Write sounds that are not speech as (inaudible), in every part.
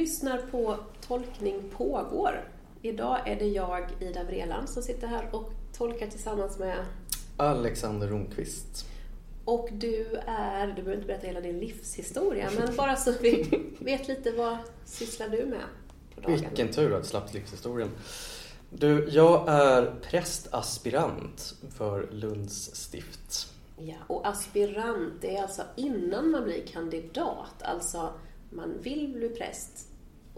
lyssnar på Tolkning pågår. Idag är det jag, Ida Vreland, som sitter här och tolkar tillsammans med Alexander Ronqvist. Och du är, du behöver inte berätta hela din livshistoria, men bara så vi (laughs) vet lite vad sysslar du med på dagen? Vilken tur att slapp livshistorien. Du, jag är prästaspirant för Lunds stift. Ja, och aspirant, det är alltså innan man blir kandidat. Alltså, man vill bli präst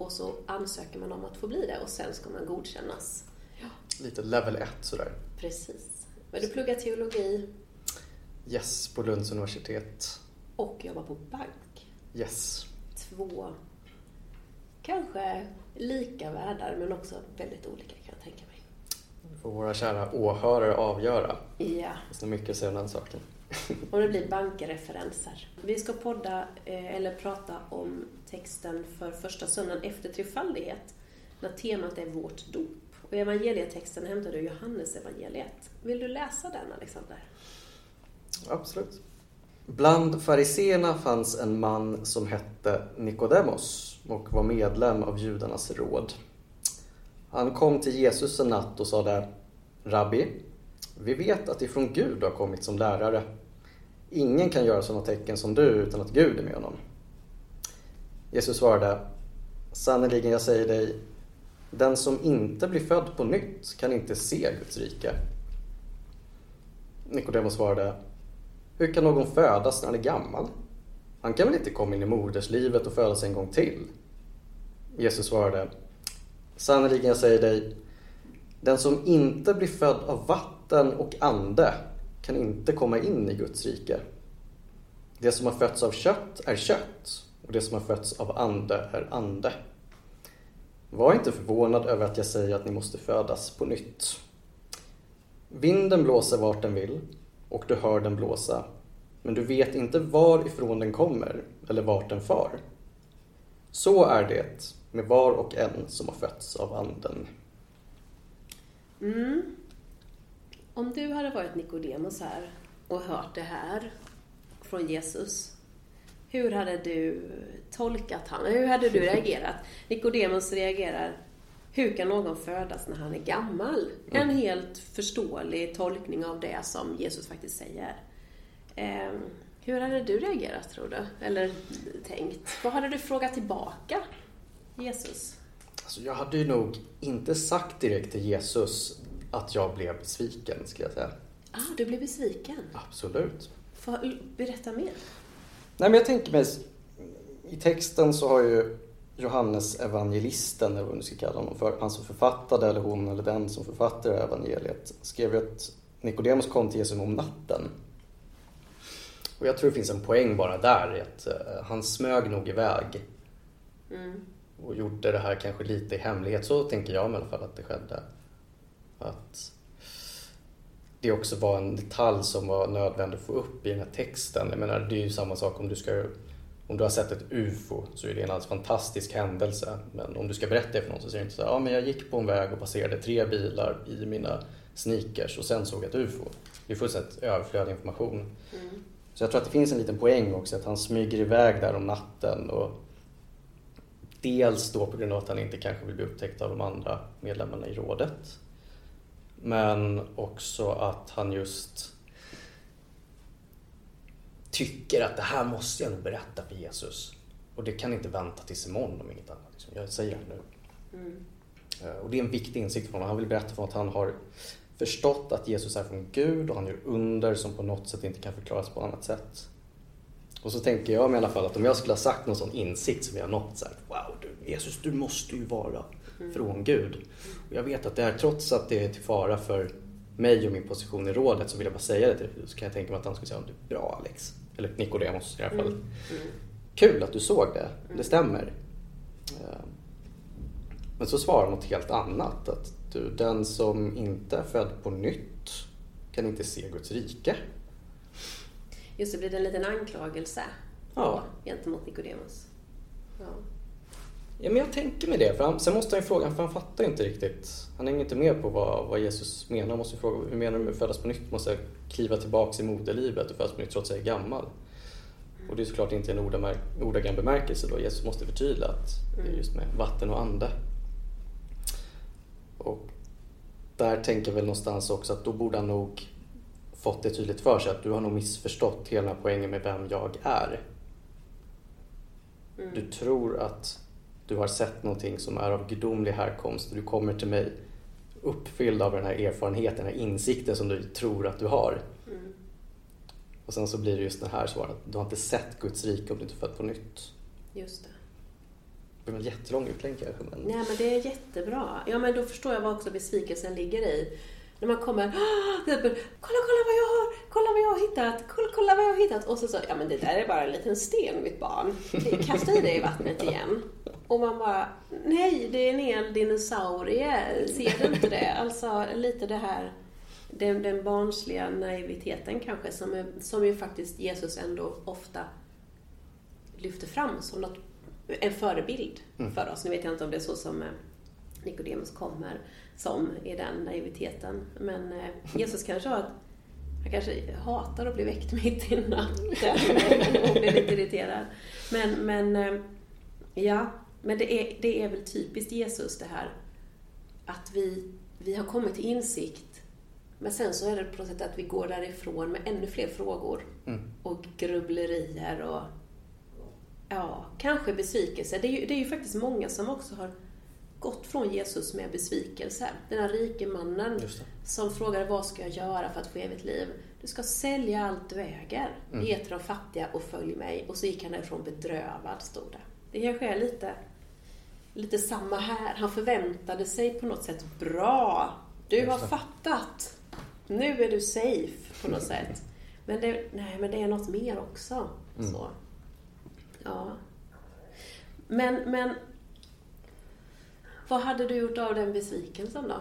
och så ansöker man om att få bli det och sen ska man godkännas. Ja. Lite level 1 sådär. Precis. Men du pluggar teologi? Yes, på Lunds universitet. Och jobbar på bank? Yes. Två kanske lika världar men också väldigt olika kan jag tänka mig. får våra kära åhörare avgöra. Ja. Det är mycket att säga om den saken. Och det blir bankreferenser. Vi ska podda, eh, eller prata om texten för första söndagen efter trefaldighet, när temat är vårt dop. Och evangelietexten hämtar du Johannes evangeliet. Vill du läsa den, Alexander? Absolut. Bland fariseerna fanns en man som hette Nikodemos och var medlem av judarnas råd. Han kom till Jesus en natt och sade Rabbi, vi vet att ifrån Gud du har kommit som lärare. Ingen kan göra sådana tecken som du utan att Gud är med honom. Jesus svarade Sannerligen, jag säger dig, den som inte blir född på nytt kan inte se Guds rike. Nikodemus svarade Hur kan någon födas när han är gammal? Han kan väl inte komma in i moderslivet och födas en gång till? Jesus svarade Sannerligen, jag säger dig, den som inte blir född av vatten och ande kan inte komma in i Guds rike. Det som har fötts av kött är kött och det som har fötts av ande är ande. Var inte förvånad över att jag säger att ni måste födas på nytt. Vinden blåser vart den vill och du hör den blåsa, men du vet inte varifrån den kommer eller vart den far. Så är det med var och en som har fötts av anden. Mm. Om du hade varit Nikodemus här och hört det här från Jesus, hur hade du tolkat han? Hur hade du reagerat? Nikodemus reagerar, hur kan någon födas när han är gammal? En mm. helt förståelig tolkning av det som Jesus faktiskt säger. Eh, hur hade du reagerat tror du? Eller tänkt? Vad hade du frågat tillbaka Jesus? Alltså jag hade ju nog inte sagt direkt till Jesus att jag blev besviken, skulle jag säga. Ah, du blev besviken? Absolut. Får, berätta mer. Nej, men jag tänker mig, i texten så har ju Johannes evangelisten, eller vad du ska kalla honom för, han som författade, eller hon eller den som författade evangeliet, skrev ju att Nikodemus kom till Jesus om natten. Och jag tror det finns en poäng bara där, i att uh, han smög nog iväg. Mm. Och gjorde det här kanske lite i hemlighet, så tänker jag i alla fall att det skedde. Att det också var en detalj som var nödvändig att få upp i den här texten. Jag menar, det är ju samma sak om du ska om du har sett ett UFO så är det en alldeles fantastisk händelse. Men om du ska berätta det för någon så säger du inte så här, ja men jag gick på en väg och passerade tre bilar i mina sneakers och sen såg jag ett UFO. Det är fullständigt överflödig information. Mm. Så jag tror att det finns en liten poäng också att han smyger iväg där om natten och dels då på grund av att han inte kanske vill bli upptäckt av de andra medlemmarna i rådet. Men också att han just tycker att det här måste jag nog berätta för Jesus. Och det kan inte vänta tills imorgon om inget annat. Liksom. Jag säger det nu. Mm. Eh, och det är en viktig insikt för honom. Han vill berätta för att han har förstått att Jesus är från Gud och han gör under som på något sätt inte kan förklaras på annat sätt. Och så tänker jag i alla fall att om jag skulle ha sagt någon sån insikt som jag har nått så här, Wow, du, Jesus du måste ju vara mm. från Gud. Jag vet att det är trots att det är till fara för mig och min position i rådet så vill jag bara säga det till dig. Så kan jag tänka mig att han skulle säga, du är bra Alex. Eller Nikodemos i alla fall. Mm. Mm. Kul att du såg det, det mm. stämmer. Eh, men så svarar något helt annat. Att du, den som inte är född på nytt kan inte se Guds rike. Just det, blir det en liten anklagelse ja. gentemot Nikodemus. Ja. Ja, men jag tänker mig det. För han, sen måste han ju fråga, för han fattar inte riktigt. Han hänger inte med på vad, vad Jesus menar. Han måste fråga, hur menar du med födas på nytt? Måste jag kliva tillbaks i moderlivet och födas på nytt trots att jag är gammal? Och det är såklart inte en ordagrann bemärkelse då. Jesus måste förtydliga att det är just med vatten och ande. Och där tänker jag väl någonstans också att då borde han nog fått det tydligt för sig att du har nog missförstått hela poängen med vem jag är. Mm. Du tror att du har sett någonting som är av gudomlig härkomst och du kommer till mig uppfylld av den här erfarenheten, den här insikten som du tror att du har. Mm. Och sen så blir det just det här svaret, du har inte sett Guds rike om du inte är född på nytt. Just det. Det var en jättelång utlägg kanske. Men... Nej men det är jättebra. Ja men då förstår jag vad också besvikelsen ligger i. När man kommer, kolla, kolla vad jag har, kolla vad jag har hittat, kolla, kolla vad jag har hittat. Och så så, ja men det där är bara en liten sten mitt barn. Kasta i det i vattnet igen. Och man bara, nej det är en hel dinosaurie, ser du inte det? Alltså lite det här, den, den barnsliga naiviteten kanske som, är, som ju faktiskt Jesus ändå ofta lyfter fram som något, en förebild mm. för oss. Nu vet jag inte om det är så som eh, Nikodemus kommer som i den naiviteten. Men eh, Jesus kanske har han kanske hatar att bli väckt (laughs) mitt i natten (laughs) och blir lite irriterad. Men, men eh, ja, men det är, det är väl typiskt Jesus det här att vi, vi har kommit till insikt men sen så är det på något sätt att vi går därifrån med ännu fler frågor mm. och grubblerier och ja, kanske besvikelse. Det är, ju, det är ju faktiskt många som också har gått från Jesus med besvikelse. Den här rike mannen som frågade vad ska jag göra för att få evigt liv? Du ska sälja allt du äger, mm. ge till de fattiga och följ mig. Och så gick han därifrån bedrövad, stod det. Det kanske är lite, lite samma här. Han förväntade sig på något sätt, bra, du har fattat. Nu är du safe på något sätt. Men det, nej, men det är något mer också. Mm. Så. Ja. Men, men vad hade du gjort av den besvikelsen då?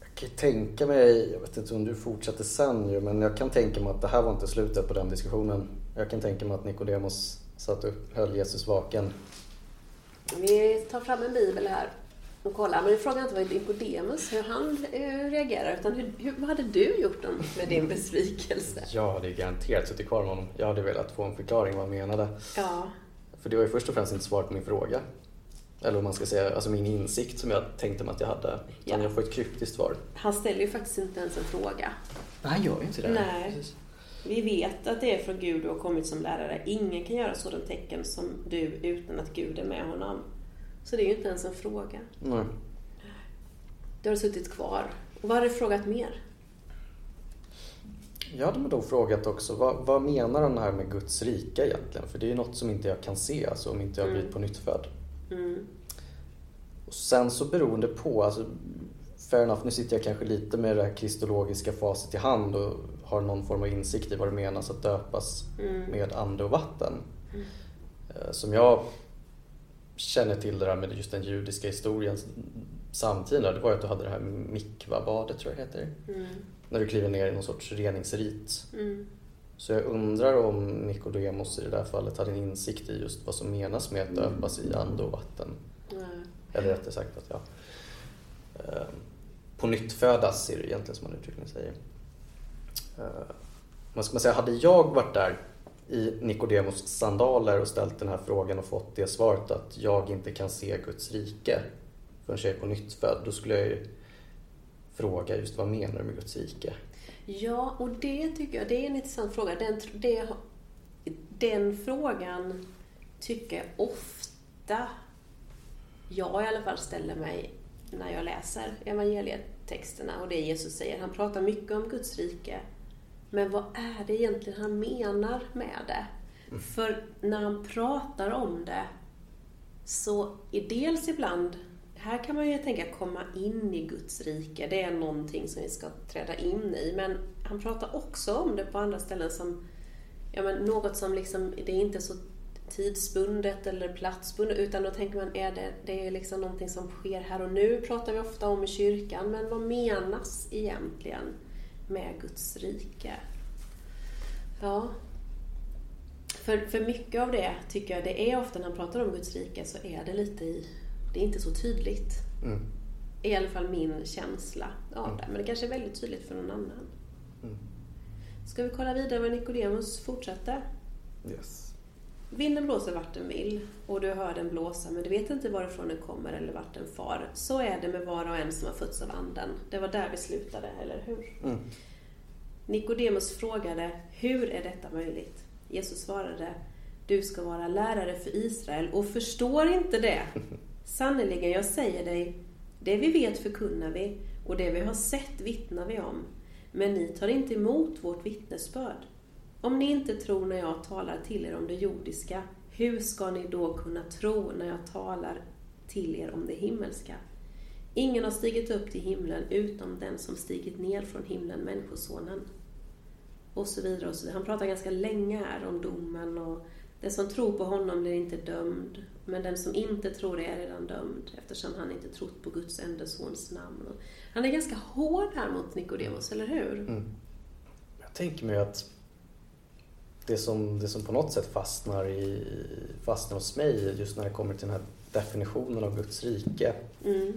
Jag kan tänka mig, jag vet inte om du fortsätter sen ju, men jag kan tänka mig att det här var inte slutet på den diskussionen. Jag kan tänka mig att Nikodemos satt upp, höll Jesus vaken. Vi tar fram en bibel här och kollar. Men frågan inte vad Nikodemus, hur han eh, reagerar, utan hur, hur, vad hade du gjort med din besvikelse? Jag hade garanterat suttit kvar med honom. Jag hade velat få en förklaring vad han menade. Ja. För det var ju först och främst inte svar på min fråga. Eller om man ska säga, alltså min insikt som jag tänkte mig att jag hade. Utan ja. jag får ett kryptiskt svar. Han ställer ju faktiskt inte ens en fråga. Nej, han gör ju inte det. Nej. Precis. Vi vet att det är från Gud du har kommit som lärare. Ingen kan göra sådant tecken som du utan att Gud är med honom. Så det är ju inte ens en fråga. Nej. Du har suttit kvar. Och vad har du frågat mer? Jag hade nog frågat också, vad, vad menar han här med Guds rika egentligen? För det är ju något som inte jag kan se, alltså om inte jag blivit mm. på nytt. Mm. Och sen så beroende på, alltså, fair enough, nu sitter jag kanske lite med det här kristologiska facit i hand och har någon form av insikt i vad det menas att döpas mm. med ande och vatten. Mm. Eh, som jag känner till det där med just den judiska historien samtiden, det var ju att du hade det här mikvabadet tror jag det heter. Mm när du kliver ner i någon sorts reningsrit. Mm. Så jag undrar om Nikodemos i det där fallet hade en insikt i just vad som menas med att döpas i ande och vatten. Mm. Eller rättare sagt att ja, eh, på nytt födas är det egentligen som man uttryckligen säger. Eh, vad ska man säga, hade jag varit där i Nikodemos sandaler och ställt den här frågan och fått det svaret att jag inte kan se Guds rike förrän jag är på nytt född, då skulle jag ju fråga just vad menar du med Guds rike? Ja, och det tycker jag det är en intressant fråga. Den, det, den frågan tycker jag ofta jag i alla fall ställer mig när jag läser evangelietexterna och det Jesus säger. Han pratar mycket om Guds rike. Men vad är det egentligen han menar med det? Mm. För när han pratar om det så är dels ibland här kan man ju tänka komma in i Guds rike, det är någonting som vi ska träda in i. Men han pratar också om det på andra ställen som ja, men något som liksom, det är inte så tidsbundet eller platsbundet, utan då tänker man, är det, det är liksom någonting som sker här och nu, pratar vi ofta om i kyrkan, men vad menas egentligen med Guds rike? Ja, för, för mycket av det tycker jag, det är ofta när han pratar om Guds rike så är det lite i det är inte så tydligt. Mm. I alla fall min känsla av mm. det. Men det kanske är väldigt tydligt för någon annan. Mm. Ska vi kolla vidare vad Nikodemus fortsätter? Yes. Vinden blåser vart den vill och du hör den blåsa men du vet inte varifrån den kommer eller vart den far. Så är det med var och en som har fötts av anden. Det var där vi slutade, eller hur? Mm. Nikodemus frågade, hur är detta möjligt? Jesus svarade, du ska vara lärare för Israel och förstår inte det. (laughs) Sannerligen, jag säger dig, det vi vet förkunnar vi och det vi har sett vittnar vi om. Men ni tar inte emot vårt vittnesbörd. Om ni inte tror när jag talar till er om det jordiska, hur ska ni då kunna tro när jag talar till er om det himmelska? Ingen har stigit upp till himlen utom den som stigit ner från himlen, Människosonen. Och så vidare och så vidare. Han pratar ganska länge här om domen och den som tror på honom blir inte dömd, men den som inte tror är redan dömd eftersom han inte trott på Guds enda sons namn. Han är ganska hård här mot Nikodemus, eller hur? Mm. Jag tänker mig att det som, det som på något sätt fastnar, i, fastnar hos mig just när det kommer till den här definitionen av Guds rike Mm.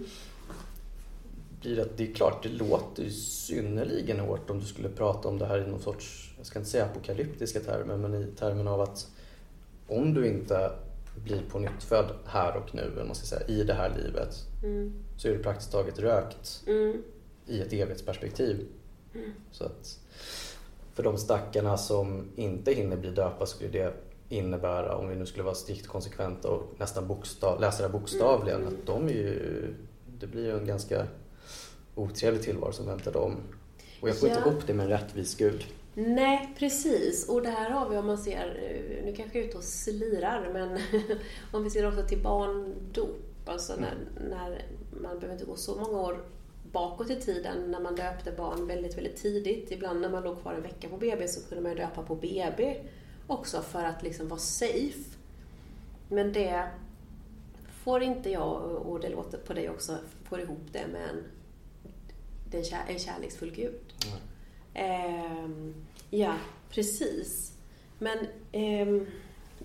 blir att det är klart, det låter ju synnerligen hårt om du skulle prata om det här i någon sorts, jag ska inte säga apokalyptiska termer, men i termen av att om du inte blir på nytt född här och nu, eller man ska säga, i det här livet, Mm. så är du praktiskt taget rökt Mm. i ett evighetsperspektiv. Mm. Så att för de stackarna som inte hinner bli döpa skulle det innebära, om vi nu skulle vara strikt konsekventa och nästan bokstav, läsa det bokstavligen, Mm. att de är ju, det blir ju en ganska otrevlig tillvaro som väntar dem. Och jag får Ja. inte ihop det med en rättvis gud. Nej, precis. Och det här har vi om man ser, nu kanske jag är ute och slirar, men (laughs) om vi ser också till barndop, alltså när, när man behöver inte gå så många år bakåt i tiden när man döpte barn väldigt, väldigt tidigt. Ibland när man låg kvar en vecka på BB så kunde man ju döpa på BB också för att liksom vara safe. Men det får inte jag, och det låter på dig också, får ihop det med en, en kärleksfull Gud. Ehm, ja, precis. Men ehm,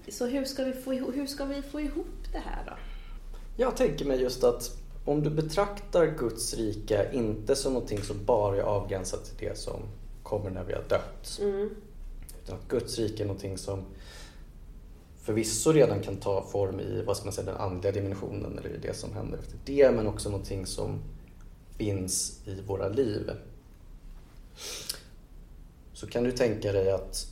så hur ska, vi få, hur ska vi få ihop det här då? Jag tänker mig just att om du betraktar Guds rike inte som någonting som bara är avgränsat till det som kommer när vi har dött. Mm, Utan att Guds rike är någonting som förvisso redan kan ta form i vad ska man säga, den andliga dimensionen eller i det som händer efter det men också någonting som finns i våra liv. Så kan du tänka dig att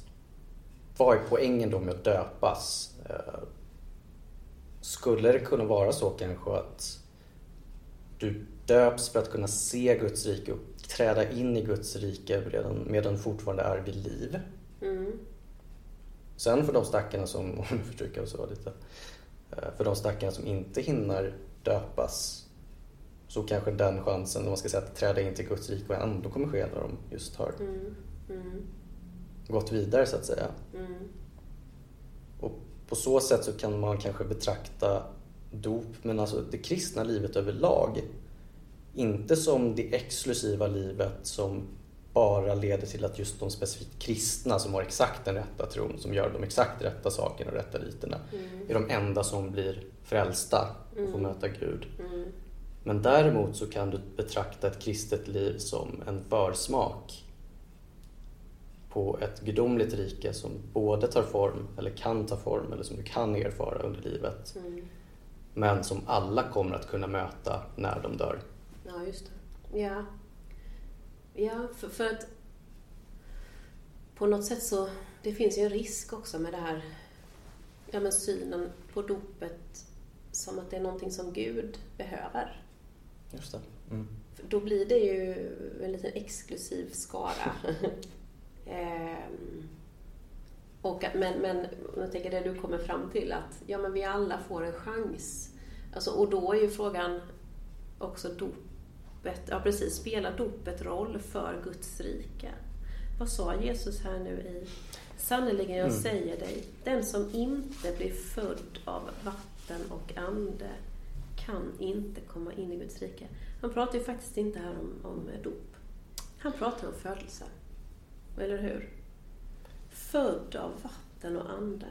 vad är poängen då med att döpas? Eh, Skulle det kunna vara så kanske att du döps för att kunna se Guds rike och träda in i Guds rike redan medan du fortfarande är vid liv? mm, Sen för de stackarna som, (laughs) om försöker så lite, eh, för de stackarna som inte hinner döpas så kanske den chansen, om man ska säga att träda in till Guds rike ändå kommer ske när de just har mm, mm, gått vidare så att säga. mm, Och på så sätt så kan man kanske betrakta dop, men alltså det kristna livet överlag, inte som det exklusiva livet som bara leder till att just de specifikt kristna som har exakt den rätta tron, som gör de exakt rätta sakerna och rätta riterna, mm, är de enda som blir frälsta och får Mm. möta Gud. mm, Men däremot så kan du betrakta ett kristet liv som en försmak på ett gudomligt rike som både tar form, eller kan ta form, eller som du kan erfara under livet. mm. Men som alla kommer att kunna möta när de dör. Ja, just det. Ja, ja för, för att på något sätt så, det finns ju en risk också med det här, ja men synen på dopet som att det är någonting som Gud behöver. Just det. Mm. Då blir det ju en liten exklusiv skara. (laughs) Ehm, och men, men jag tänker det du kommer fram till att ja, men vi alla får en chans. Alltså, och då är ju frågan också dopet, ja precis, spelar dopet roll för Guds rike? Vad sa Jesus här nu i Sannerligen jag Mm. säger dig, den som inte blir född av vatten och ande kan inte komma in i Guds rike. Han pratar ju faktiskt inte här om, om dop. Han pratar om födelse. Eller hur? Född av vatten och ande.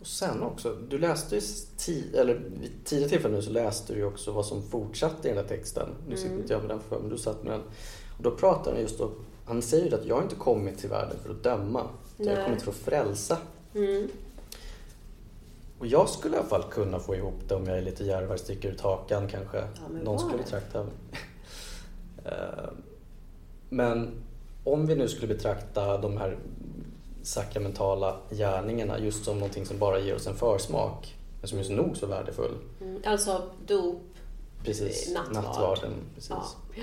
Och sen också, du läste ju ti- eller vid tidigare tillfällen nu så läste du ju också vad som fortsatte i den här texten. Nu sitter Mm. inte jag med den för men du satt med den. Och då pratar han just om han säger ju att jag har inte kommit till världen för att döma. utan Jag har kommit för att frälsa. Mm. Och jag skulle i alla fall kunna få ihop det om jag är lite djärvare, sticker ut hakan kanske. men Någon skulle det? betrakta mig. (laughs) Eh, Men om vi nu skulle betrakta de här sakramentala gärningarna just som någonting som bara ger oss en försmak, men som är nog så värdefull. Mm. Alltså dop, Precis, Nattvard. nattvarden. Precis. ja.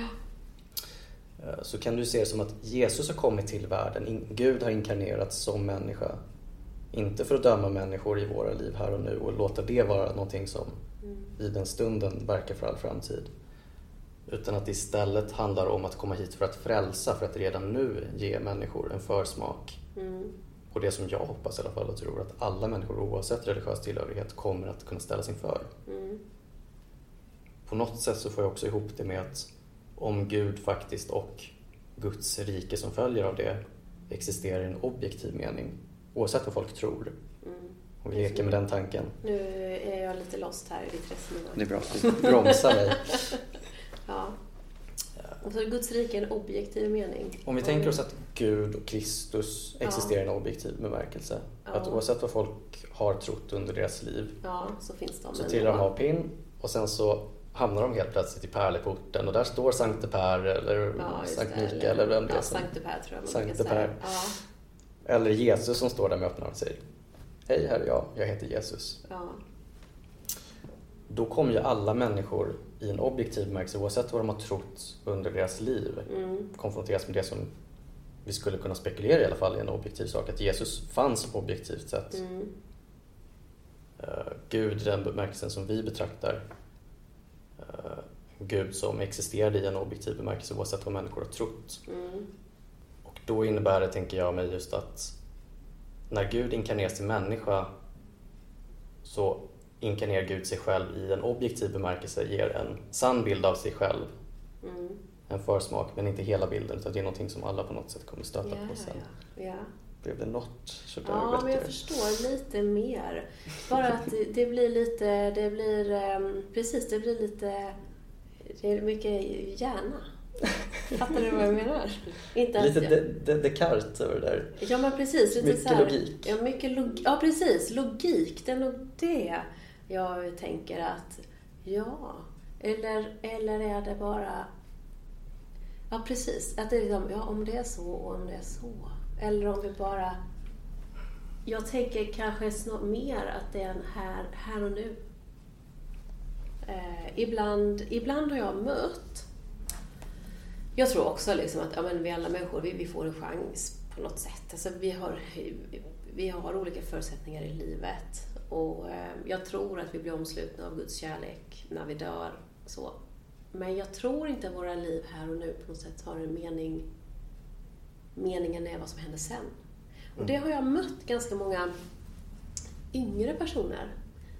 Eh, Så kan du se det som att Jesus har kommit till världen, Gud har inkarnerats som människa. Inte för att döma människor i våra liv här och nu och låta det vara någonting som Mm. i den stunden verkar för all framtid. Utan att det istället handlar om att komma hit för att frälsa, för att redan nu ge människor en försmak. Mm. Och det som jag hoppas i alla fall och tror att alla människor oavsett religiös tillhörighet kommer att kunna ställas inför. Mm. På något sätt så får jag också ihop det med att om Gud faktiskt och Guds rike som följer av det existerar i en objektiv mening, oavsett vad folk tror. Mm. Om vi leker med den tanken. Nu är jag lite lost här i ditt resonemang. Det är bra bromsar mig. (laughs) Ja. Och så är Guds rike en objektiv mening. Om vi tänker oss att Gud och Kristus existerar i en objektiv bemärkelse. Ja. Att oavsett vad folk har trott under deras liv Ja, så finns de så trillar de av pinn och sen så hamnar de helt plötsligt i pärleporten och där står Sankte Per eller Ja, Sankt. Mikael eller vem det är ja, Sankte Per tror jag man Sankte. Per. Eller Jesus som står där med öppna armar och säger Hej, här är jag. Jag heter Jesus. Då kommer ju alla människor i en objektiv bemärkelse, oavsett vad de har trott under deras liv, Mm. konfronteras med det som vi skulle kunna spekulera i alla fall i en objektiv sak, att Jesus fanns objektivt sett. Mm. Eh, Gud i den bemärkelsen som vi betraktar eh, Gud som existerade i en objektiv bemärkelse oavsett vad människor har trott. Mm. Och då innebär det, tänker jag mig, just att när Gud inkarneras till människa så inkarnerar Gud sig själv i en objektiv bemärkelse, ger en sann bild av sig själv, Mm. en försmak, men inte hela bilden utan det är någonting som alla på något sätt kommer stöta Ja, på sen. ja, ja. Blev det något sådär Ja, men jag bättre? förstår lite mer. Bara att det, det blir lite, det blir, ehm, precis, det blir lite, det är mycket hjärna. Fattar du vad jag menar? Inte Lite jag. de, de, Descartes över det där. Ja, men precis. Lite Mycket så här, logik. Ja, mycket log, ja, precis. Logik, det är nog det jag tänker att, ja. Eller, eller är det bara... Ja, precis. Att det är liksom, ja, om det är så och om det är så. Eller om vi bara... Jag tänker kanske snart mer att det är en här, här och nu. Eh, ibland, ibland har jag mött jag tror också liksom att ja, men vi alla människor vi, vi får en chans på något sätt. Alltså, vi, har, vi har olika förutsättningar i livet. Och eh, Jag tror att vi blir omslutna av Guds kärlek när vi dör. Så. Men jag tror inte att våra liv här och nu på något sätt har en mening. Meningen är vad som händer sen. Och det har jag mött ganska många yngre personer.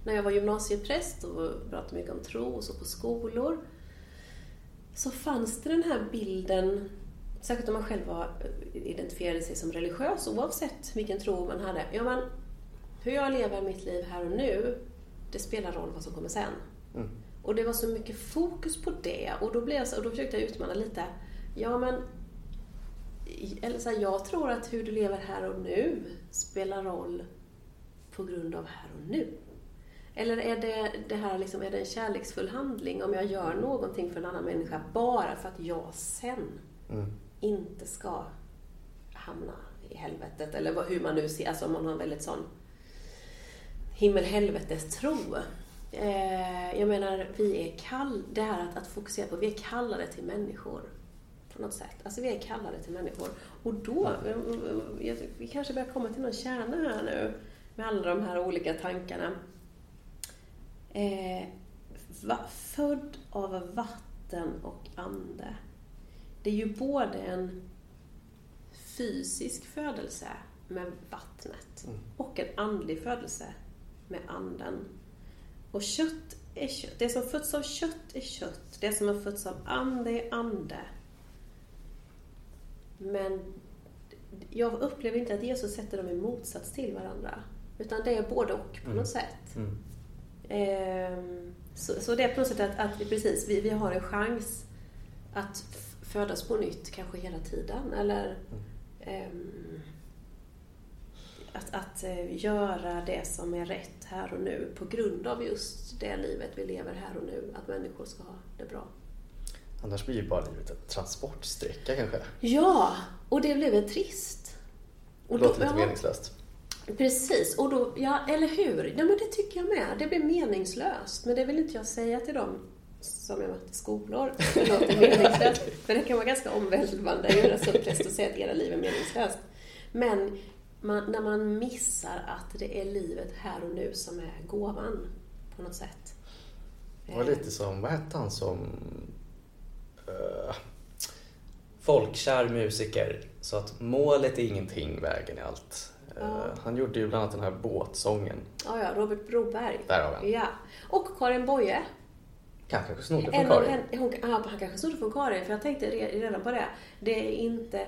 När jag var gymnasiepräst och pratade mycket om tro och så på skolor så fanns det den här bilden, särskilt om man själv var, identifierade sig som religiös, oavsett vilken tro man hade. Ja, men hur jag lever mitt liv här och nu, det spelar roll vad som kommer sen. Mm. Och det var så mycket fokus på det och då, blev jag så, och då försökte jag utmana lite. Ja, men eller så här, jag tror att hur du lever här och nu spelar roll på grund av här och nu. Eller är det, det här liksom, är det en kärleksfull handling om jag gör någonting för en annan människa bara för att jag sen Mm. inte ska hamna i helvetet? Eller hur man nu ser, alltså om man har en väldigt sån himmel-helvetes-tro. Eh, jag menar, vi är kall, det här att, att fokusera på, vi är kallade till människor på något sätt. Alltså vi är kallade till människor. Och då, eh, jag- vi kanske börjar komma till någon kärna här nu med alla de här olika tankarna. Eh, va, född av vatten och ande. Det är ju både en fysisk födelse med vattnet Mm. och en andlig födelse med anden. Och kött är kött. Det som föds av kött är kött. Det som har fötts av ande är ande. Men jag upplever inte att Jesus sätter dem i motsats till varandra. Utan det är både och på Mm. något sätt. Mm. Ehm, så, så det är på något sätt att, att precis, vi, vi har en chans att födas på nytt kanske hela tiden. Eller ehm, att, att eh, göra det som är rätt här och nu på grund av just det livet vi lever här och nu. Att människor ska ha det bra. Annars blir ju bara livet en transportsträcka kanske. Ja, och det blev väl trist. Det Och låter då- lite ja, Meningslöst. Precis, och då, ja, eller hur? Ja, men det tycker jag med. Det blir meningslöst. Men det vill inte jag säga till dem som jag mött i skolor. Det låter meningslöst. (laughs) För det kan vara ganska omvälvande att göra så präst och säga att era liv är meningslöst. Men man, när man missar att det är livet här och nu som är gåvan på något sätt. Det var lite som, vad hette han som uh, folkkär musiker. Så att målet är ingenting, vägen är allt. Eh, Ja. Han gjorde ju bland annat den här båtsången. Ja, ja, Robert Broberg. Där har vi. Ja. Och Karin Boye. Kanske snodde från Karin. hen- hon, ja, han kanske snodde från Karin, för jag tänkte re- redan på det. Det är inte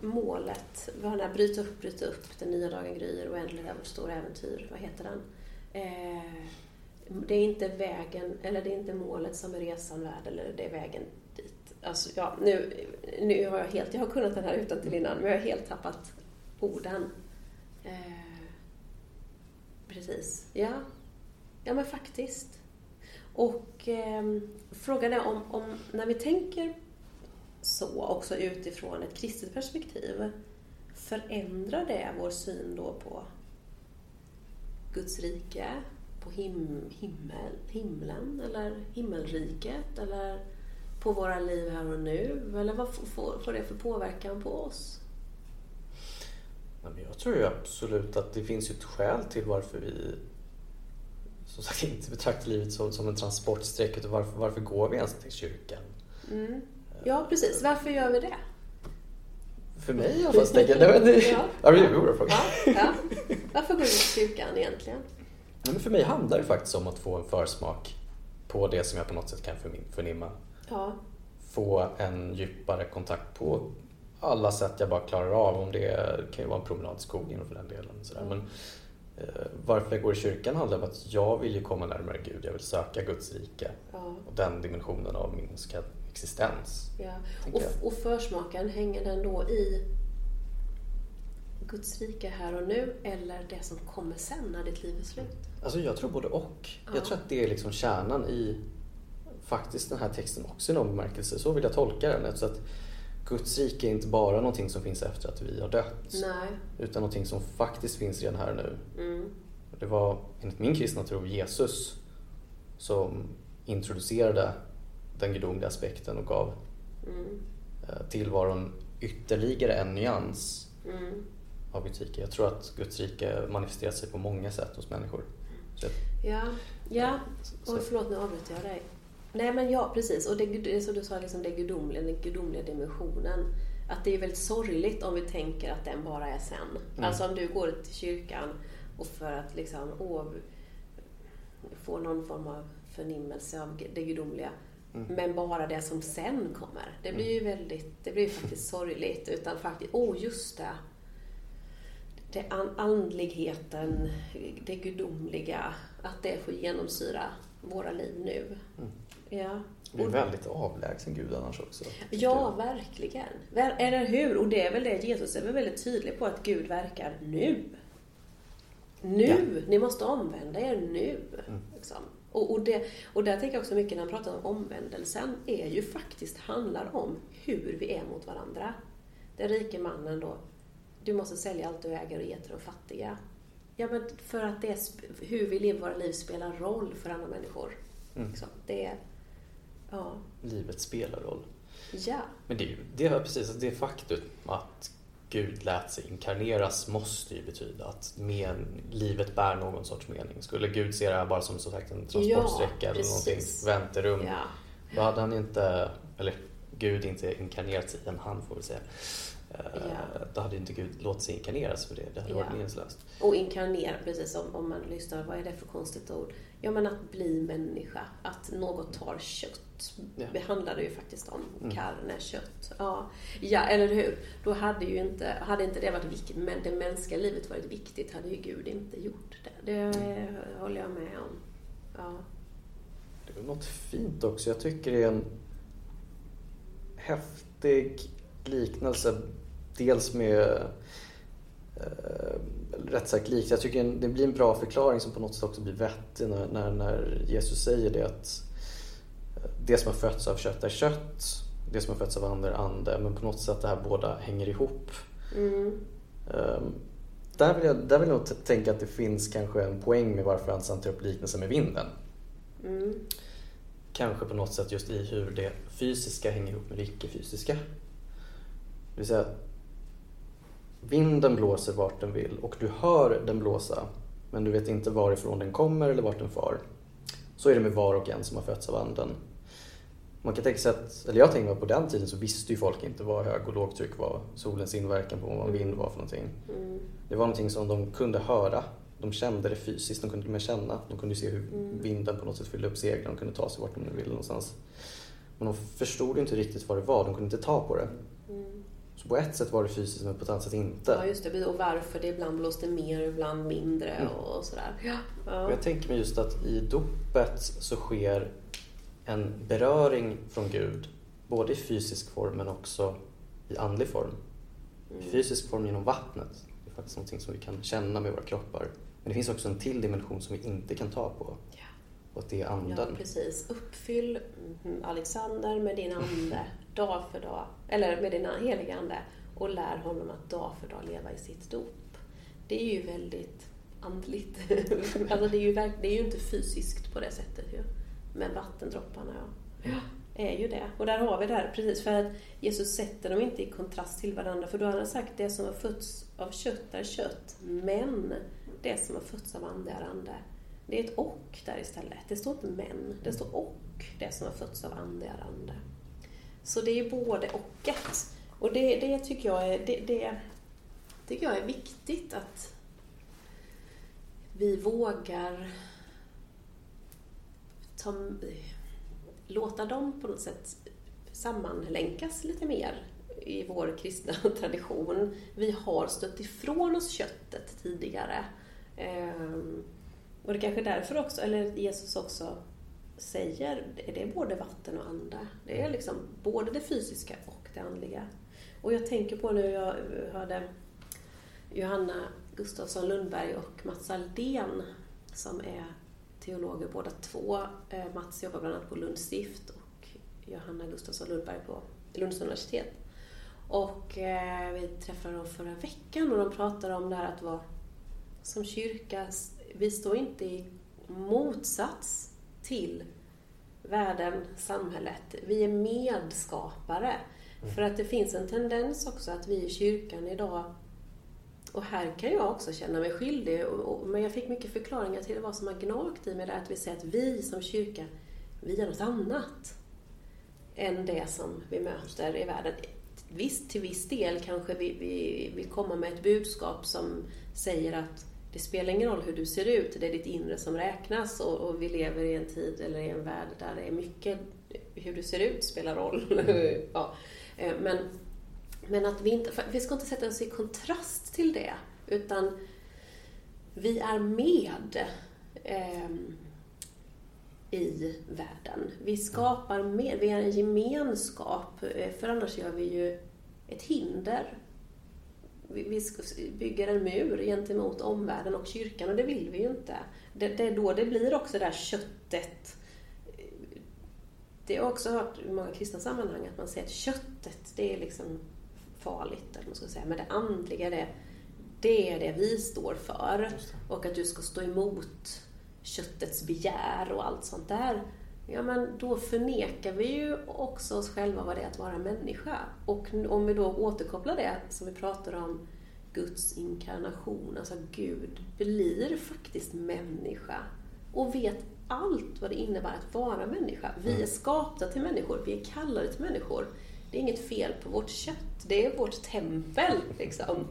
målet. Vi har den här Bryt upp, bryt upp, Den nya dagen gryr, Oändliga, är vårt stora äventyr. Vad heter den? Eh, det är inte vägen, eller det är inte målet som är resan värd, eller det är vägen dit. Alltså, ja, nu, nu har jag helt, jag har kunnat den här utantill innan, men jag har helt tappat orden. Eh, precis, ja. Ja men faktiskt. Och eh, frågan är om, om, när vi tänker så, också utifrån ett kristet perspektiv, förändrar det vår syn då på Guds rike, på him, himmel, himlen eller himmelriket eller på våra liv här och nu? Eller vad får- får, det för påverkan på oss? Jag tror ju absolut att det finns ett skäl till varför vi som sagt inte betraktar livet som, som en transportsträcka. utan Varför, varför går vi ens till kyrkan? Mm. Ja, precis. Varför gör vi det? För mig i alla fall. så tänker jag- Nej, (laughs) det- Ja. Det är en bra fråga. Ja, ja. Varför går vi till kyrkan egentligen? Nej, men för mig handlar det faktiskt om att få en försmak på det som jag på något sätt kan förnimma. Ja, Få en djupare kontakt på alla sätt jag bara klarar av. Om det kan ju vara en promenad i skogen för den delen. Sådär. Men, eh, varför jag går i kyrkan handlar om att jag vill ju komma närmare Gud. Jag vill söka Guds rike ja, och den dimensionen av min ska- existens. ja. Och, och försmaken, hänger den då i Guds rike här och nu eller det som kommer sen när ditt liv är slut? Alltså jag tror både och. Ja. Jag tror att det är liksom kärnan i faktiskt den här texten också i någon bemärkelse. Så vill jag tolka den. Alltså att Guds rike är inte bara någonting som finns efter att vi har dött. Nej. Utan någonting som faktiskt finns redan här och nu. Mm. Det var enligt min kristna tro Jesus som introducerade den gudomliga aspekten och gav Mm. eh, tillvaron ytterligare en nyans Mm. av Guds rike. Jag tror att Guds rike manifesterar sig på många sätt hos människor. Så Ja, ja. Oj, förlåt, nu avbryter jag dig. Nej, men ja, precis. Och det, det är som du sa, liksom det gudomliga, den gudomliga dimensionen. Att det är väldigt sorgligt om vi tänker att den bara är sen. Mm. Alltså om du går till kyrkan och för att liksom, åh, få någon form av förnimmelse av det gudomliga. Mm. Men bara det som sen kommer. Det blir ju väldigt, det blir faktiskt sorgligt. Utan faktiskt, åh just det. Det an- andligheten, det gudomliga, att det får genomsyra våra liv nu. Mm. Ja. det Och- väldigt avlägsen Gud annars också. Ja, verkligen. Ver- Eller hur? Och det är väl det Jesus är väl väldigt tydlig på att Gud verkar nu. Nu! Ja. Ni måste omvända er nu. Mm. Liksom. Och, och, det, och där tänker jag också mycket när han pratar om omvändelsen, är ju faktiskt handlar om hur vi är mot varandra. Den rike mannen då, du måste sälja allt du äger och ge till de fattiga. Ja, men för att det är, hur vi lever våra liv spelar roll för andra människor. Mm. Liksom. Det är, ja, Livet spelar roll. ja, Men det är ju det är precis det faktum att Gud lät sig inkarneras måste ju betyda att men, livet bär någon sorts mening. Skulle Gud se det här bara som, som sagt en transportsträcka Ja, eller någonting, väntrum, ja. då hade han inte, eller Gud inte inkarnerat sig, en han får vi säga. Ja. Då hade inte Gud låtit sig inkarneras för det, det hade varit Ja. meningslöst. Och inkarnera, precis om, om man lyssnar, vad är det för konstigt ord? Ja men att bli människa, att något tar kött. Ja. Det handlar det ju faktiskt om, Mm. karne, kött. Ja. ja, eller hur? Då hade ju inte, hade inte det varit viktigt, men det mänskliga livet varit viktigt, hade ju Gud inte gjort det. Det Mm. håller jag med om. Ja. Det är något fint också. Jag tycker det är en häftig liknelse. Dels med eh, rätt sagt likt. Jag tycker det blir en bra förklaring som på något sätt också blir vettig när, när, när Jesus säger det att eh, det som har fötts av kött är kött, det som har fötts av ande är ande. Men på något sätt det här båda hänger ihop. Mm. Um, där, vill jag, där vill jag nog tänka att det finns kanske en poäng med varför han tar upp liknelsen med vinden. Mm. Kanske på något sätt just i hur det fysiska hänger ihop med det icke-fysiska. Det vill säga, vinden blåser vart den vill och du hör den blåsa men du vet inte varifrån den kommer eller vart den far. Så är det med var och en som har fötts av anden. Man kan tänka sig att, eller jag tänker mig på den tiden så visste ju folk inte vad hög och lågtryck var, solens inverkan på vad vind var för någonting. Mm. Det var någonting som de kunde höra, de kände det fysiskt, de kunde med känna. De kunde se hur mm. vinden på något sätt fyllde upp seglen, de kunde ta sig vart de ville någonstans. Men de förstod inte riktigt vad det var, de kunde inte ta på det. Mm. Så på ett sätt var det fysiskt men på ett annat sätt inte. Ja just det, och varför det ibland blåste mer och ibland mindre mm. och sådär. Ja. ja. Jag tänker mig just att i dopet så sker en beröring från Gud, både i fysisk form men också i andlig form. Mm. I fysisk form genom vattnet, det är faktiskt någonting som vi kan känna med våra kroppar. Men det finns också en till dimension som vi inte kan ta på. Ja. Och att det är anden. Ja, precis. Uppfyll mm, Alexander med din ande dag för dag, eller med din heliga ande och lär honom att dag för dag leva i sitt dop. Det är ju väldigt andligt. (laughs) alltså det är, ju, det är ju inte fysiskt på det sättet ju. Men vattendropparna, ja. Är ju det. Och där har vi det här, precis för att Jesus sätter dem inte i kontrast till varandra. För då har han sagt det som har fötts av kött är kött, men det som har fötts av ande är ande. Det är ett och där istället. Det står inte men, det står och. Det som har fötts av ande är ande. Så det är både och. Och det, det tycker jag är, det, det tycker jag är viktigt att vi vågar ta, låta dem på något sätt sammanlänkas lite mer i vår kristna (laughs) tradition. Vi har stött ifrån oss köttet tidigare. Ehm, och det är kanske därför också, eller Jesus också säger, det är både vatten och ande. Det är liksom både det fysiska och det andliga. Och jag tänker på nu, jag hörde Johanna Gustafsson Lundberg och Mats Aldén som är teologer båda två. Eh, Mats jobbar bland annat på Lunds stift och Johanna Gustafsson Lundberg på Lunds universitet. Och eh, vi träffade dem förra veckan och de pratade om det här att vara som kyrka, vi står inte i motsats till världen, samhället. Vi är medskapare. Mm. För att det finns en tendens också att vi i kyrkan idag och här kan jag också känna mig skyldig, men jag fick mycket förklaringar till vad som har gnagt i mig där, att vi säger att vi som kyrka, vi är något annat än det som vi möter i världen. Visst, till viss del kanske vi, vi vill komma med ett budskap som säger att det spelar ingen roll hur du ser ut, det är ditt inre som räknas och, och vi lever i en tid eller i en värld där det är mycket hur du ser ut spelar roll. (laughs) ja. Eh, men, men att vi inte, vi ska inte sätta oss i kontrast till det, utan vi är med eh, i världen. Vi skapar med, vi är en gemenskap, eh, för annars gör vi ju ett hinder vi bygger en mur gentemot omvärlden och kyrkan och det vill vi ju inte. Det, det är då det blir också det där köttet. Det har jag också hört i många kristna sammanhang att man säger att köttet, det är liksom farligt, eller man ska säga. Men det andliga, det, det är det vi står för. Och att du ska stå emot köttets begär och allt sånt där. Ja, men då förnekar vi ju också oss själva vad det är att vara människa. Och om vi då återkopplar det som vi pratar om, Guds inkarnation, alltså Gud blir faktiskt människa och vet allt vad det innebär att vara människa. Vi mm. är skapta till människor, vi är kallade till människor. Det är inget fel på vårt kött, det är vårt tempel. Liksom.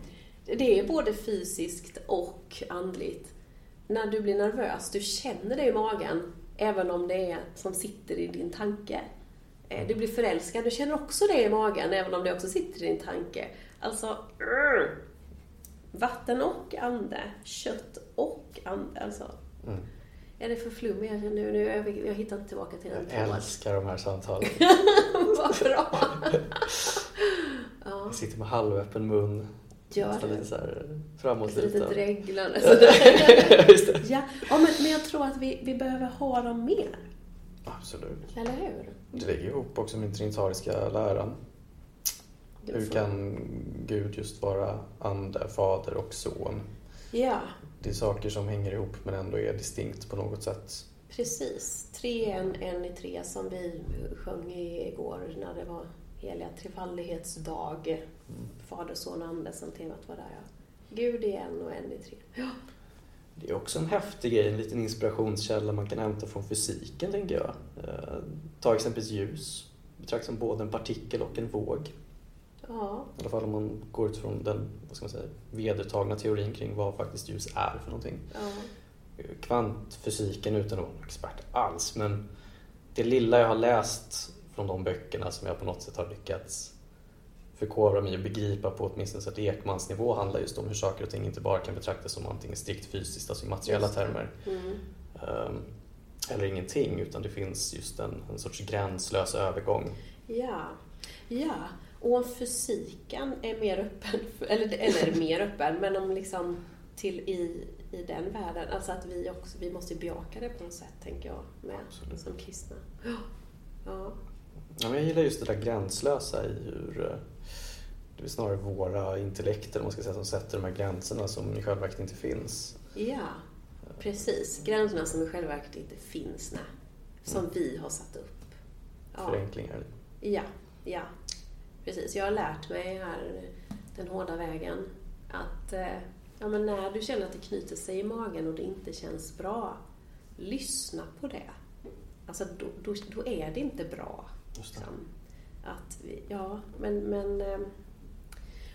Det är både fysiskt och andligt. När du blir nervös, du känner det i magen, även om det är som sitter i din tanke. Eh, du blir förälskad, du känner också det i magen, även om det också sitter i din tanke. Alltså, vatten och ande, kött och ande. Alltså. Mm. är det för flummig nu? nu jag, jag hittar inte tillbaka till den. Jag älskar de här samtalen. (laughs) Vad bra! (laughs) ja. Jag sitter med halvöppen mun. Gör det. Lite så här framåtlutad. Lite dreglande. (laughs) ja, ja men, men jag tror att vi, vi behöver ha dem mer. Absolut. Eller hur? Det ligger ihop också med den trinitariska läran. Hur kan Gud just vara ande, fader och son? Ja. Det är saker som hänger ihop men ändå är distinkt på något sätt. Precis. Tre en, en i tre som vi sjöng igår när det var heliga trefaldighetsdag. Mm. Fader, son och ande som temat var där. Ja. Gud är en och en i tre. Ja. Det är också en häftig grej, en liten inspirationskälla man kan hämta från fysiken, tänker jag. Eh, ta exempelvis ljus. Betraktas som både en partikel och en våg. Ja. I alla fall om man går ut från den vad ska man säga, vedertagna teorin kring vad faktiskt ljus är för någonting. Ja. Kvantfysiken, utan att vara expert alls, men det lilla jag har läst från de böckerna som jag på något sätt har lyckats förkovra mig och begripa på åtminstone ett lekmansnivå handlar just om hur saker och ting inte bara kan betraktas som antingen strikt fysiskt, alltså i materiella termer, mm. um, eller ingenting, utan det finns just en, en sorts gränslös övergång. Ja, ja. Och om fysiken är mer öppen, (laughs) eller, eller mer öppen, men om liksom till i, i den världen, alltså att vi också, vi måste bejaka det på något sätt, tänker jag, med, som kristna. Ja. Ja, men jag gillar just det där gränslösa i hur eh, det är snarare våra intellekter man ska säga, som sätter de här gränserna som i själva verket inte finns. Ja, precis. Gränserna som i själva verket inte finns, nej. Som mm. vi har satt upp. Ja. Förenklingar. Ja, ja. Precis. Jag har lärt mig här den hårda vägen att eh, ja, men när du känner att det knyter sig i magen och det inte känns bra, lyssna på det. Alltså då, då, då är det inte bra. Liksom. Att vi, ja, men, men ehm,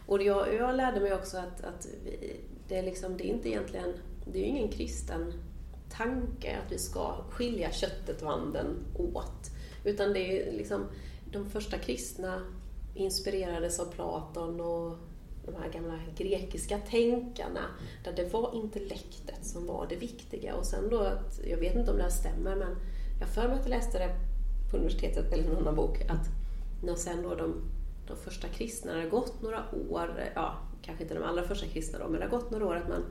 och jag, jag lärde mig också att, att vi, det, är liksom, det är inte egentligen, det är ju ingen kristen tanke att vi ska skilja köttet och anden åt. Utan det är liksom, de första kristna inspirerades av Platon och de här gamla grekiska tänkarna, där det var intellektet som var det viktiga. Och sen då, att, jag vet inte om det här stämmer, men jag för mig att jag läste det på universitetet, eller någon annan bok, att när sen då de, de första kristna, det har gått några år, ja, kanske inte de allra första kristna då, men det har gått några år att man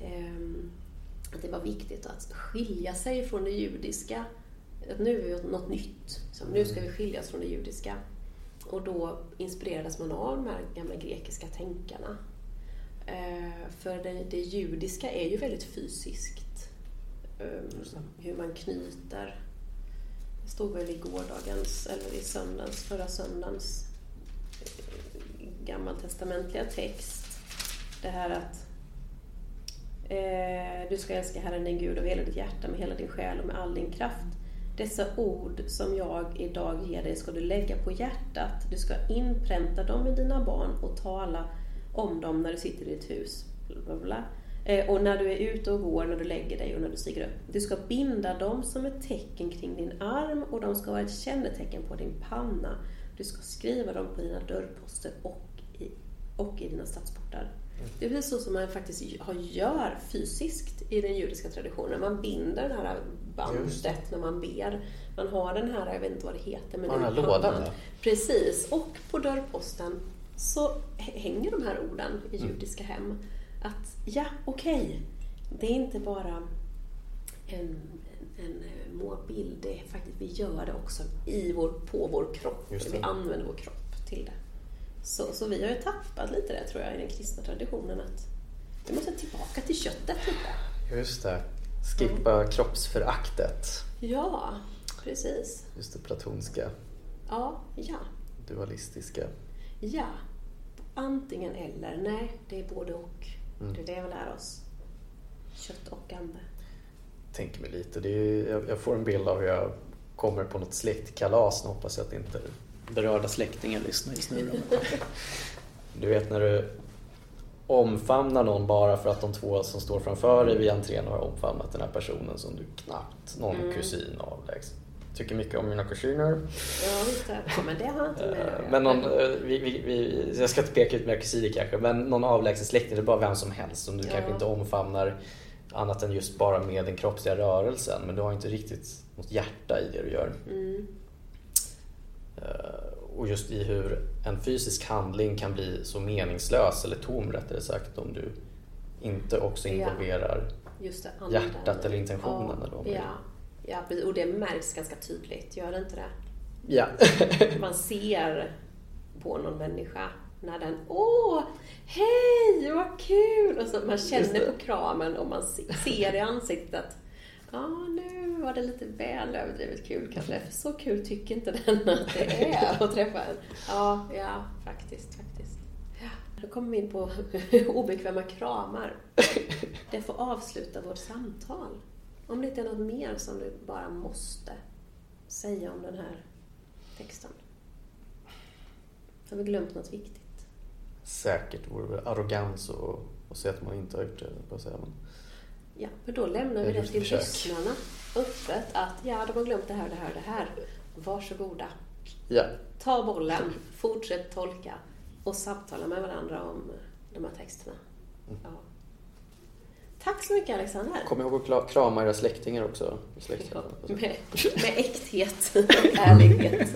eh, att det var viktigt att skilja sig från det judiska. Att nu är vi något nytt. Så nu ska vi skiljas från det judiska. Och då inspirerades man av de här gamla grekiska tänkarna. Eh, för det, det, judiska är ju väldigt fysiskt. Eh, hur man knyter. Stod väl i gårdagens, eller i söndagens, förra söndagens eh, gammaltestamentliga text. Det här att eh, du ska älska Herren din Gud av hela ditt hjärta, med hela din själ och med all din kraft. Dessa ord som jag idag ger dig ska du lägga på hjärtat. Du ska inpränta dem i dina barn och tala om dem när du sitter i ditt hus. Bla, bla, bla och när du är ute och går, när du lägger dig och när du stiger upp. Du ska binda dem som ett tecken kring din arm och de ska vara ett kännetecken på din panna. Du ska skriva dem på dina dörrposter och i, och i dina stadsportar. Det är precis så som man faktiskt gör fysiskt i den judiska traditionen. Man binder det här bandet när man ber. Man har den här, jag vet inte vad det heter. Men den här lådan? Precis, och på dörrposten så hänger de här orden i mm. judiska hem. Att ja, okej, okay, det är inte bara en, en målbild, det är faktiskt, vi gör det också i vår, på vår kropp. Vi använder vår kropp till det. Så, så vi har ju tappat lite det tror jag i den kristna traditionen att vi måste tillbaka till köttet lite. Just det. Skippa mm. kroppsföraktet. Ja, precis. Just det platonska. Ja, ja. Dualistiska. Ja. Antingen eller. Nej, det är både och. Mm. Det är det vi lär oss. Kött och ande. Tänker mig lite. Det är, jag, jag får en bild av hur jag kommer på något släktkalas. Nu hoppas jag att inte berörda släktingar lyssnar just nu. (laughs) du vet när du omfamnar någon bara för att de två som står framför dig vid entrén har omfamnat den här personen som du knappt någon mm. kusin avlägset. Tycker mycket om mina kusiner. Ja, just det. Ja, men det har inte med eh, Men någon, eh, vi, vi, vi, jag ska inte peka ut mina kusiner kanske, men någon avlägsen släkting, det är bara vem som helst som du ja. kanske inte omfamnar annat än just bara med den kroppsliga rörelsen. Men du har inte riktigt något hjärta i det du gör. Mm. Eh, och just i hur en fysisk handling kan bli så meningslös, eller tom rättare sagt, om du inte också Ja. involverar anden. hjärtat eller intentionen. Ja, Eller ja. och det märks ganska tydligt, gör det inte det? ja. (laughs) Man ser på någon människa när den Åh, hej, vad kul! Och så man känner på kramen och man se- ser i ansiktet Ja, nu var det lite väl överdrivet kul kanske. För så kul tycker inte den att det är att träffa en. Ja, ja, faktiskt, faktiskt. Ja, då kommer vi in på (laughs) obekväma kramar. (laughs) Det får avsluta vårt samtal. Om det inte är något mer som du bara måste säga om den här texten. Har vi glömt något viktigt? Säkert vore det arrogans och, och säga att man inte har gjort det. på säga. Men, Ja, för då lämnar vi det till försök. lyssnarna öppet att ja, de har glömt det här, det här det här. Varsågoda. ja, Ta bollen, fortsätt tolka och samtala med varandra om de här texterna. Ja. Tack så mycket Alexander. kom ihåg att krama era släktingar också. Släktingar. (laughs) Med, med äkthet och ärlighet.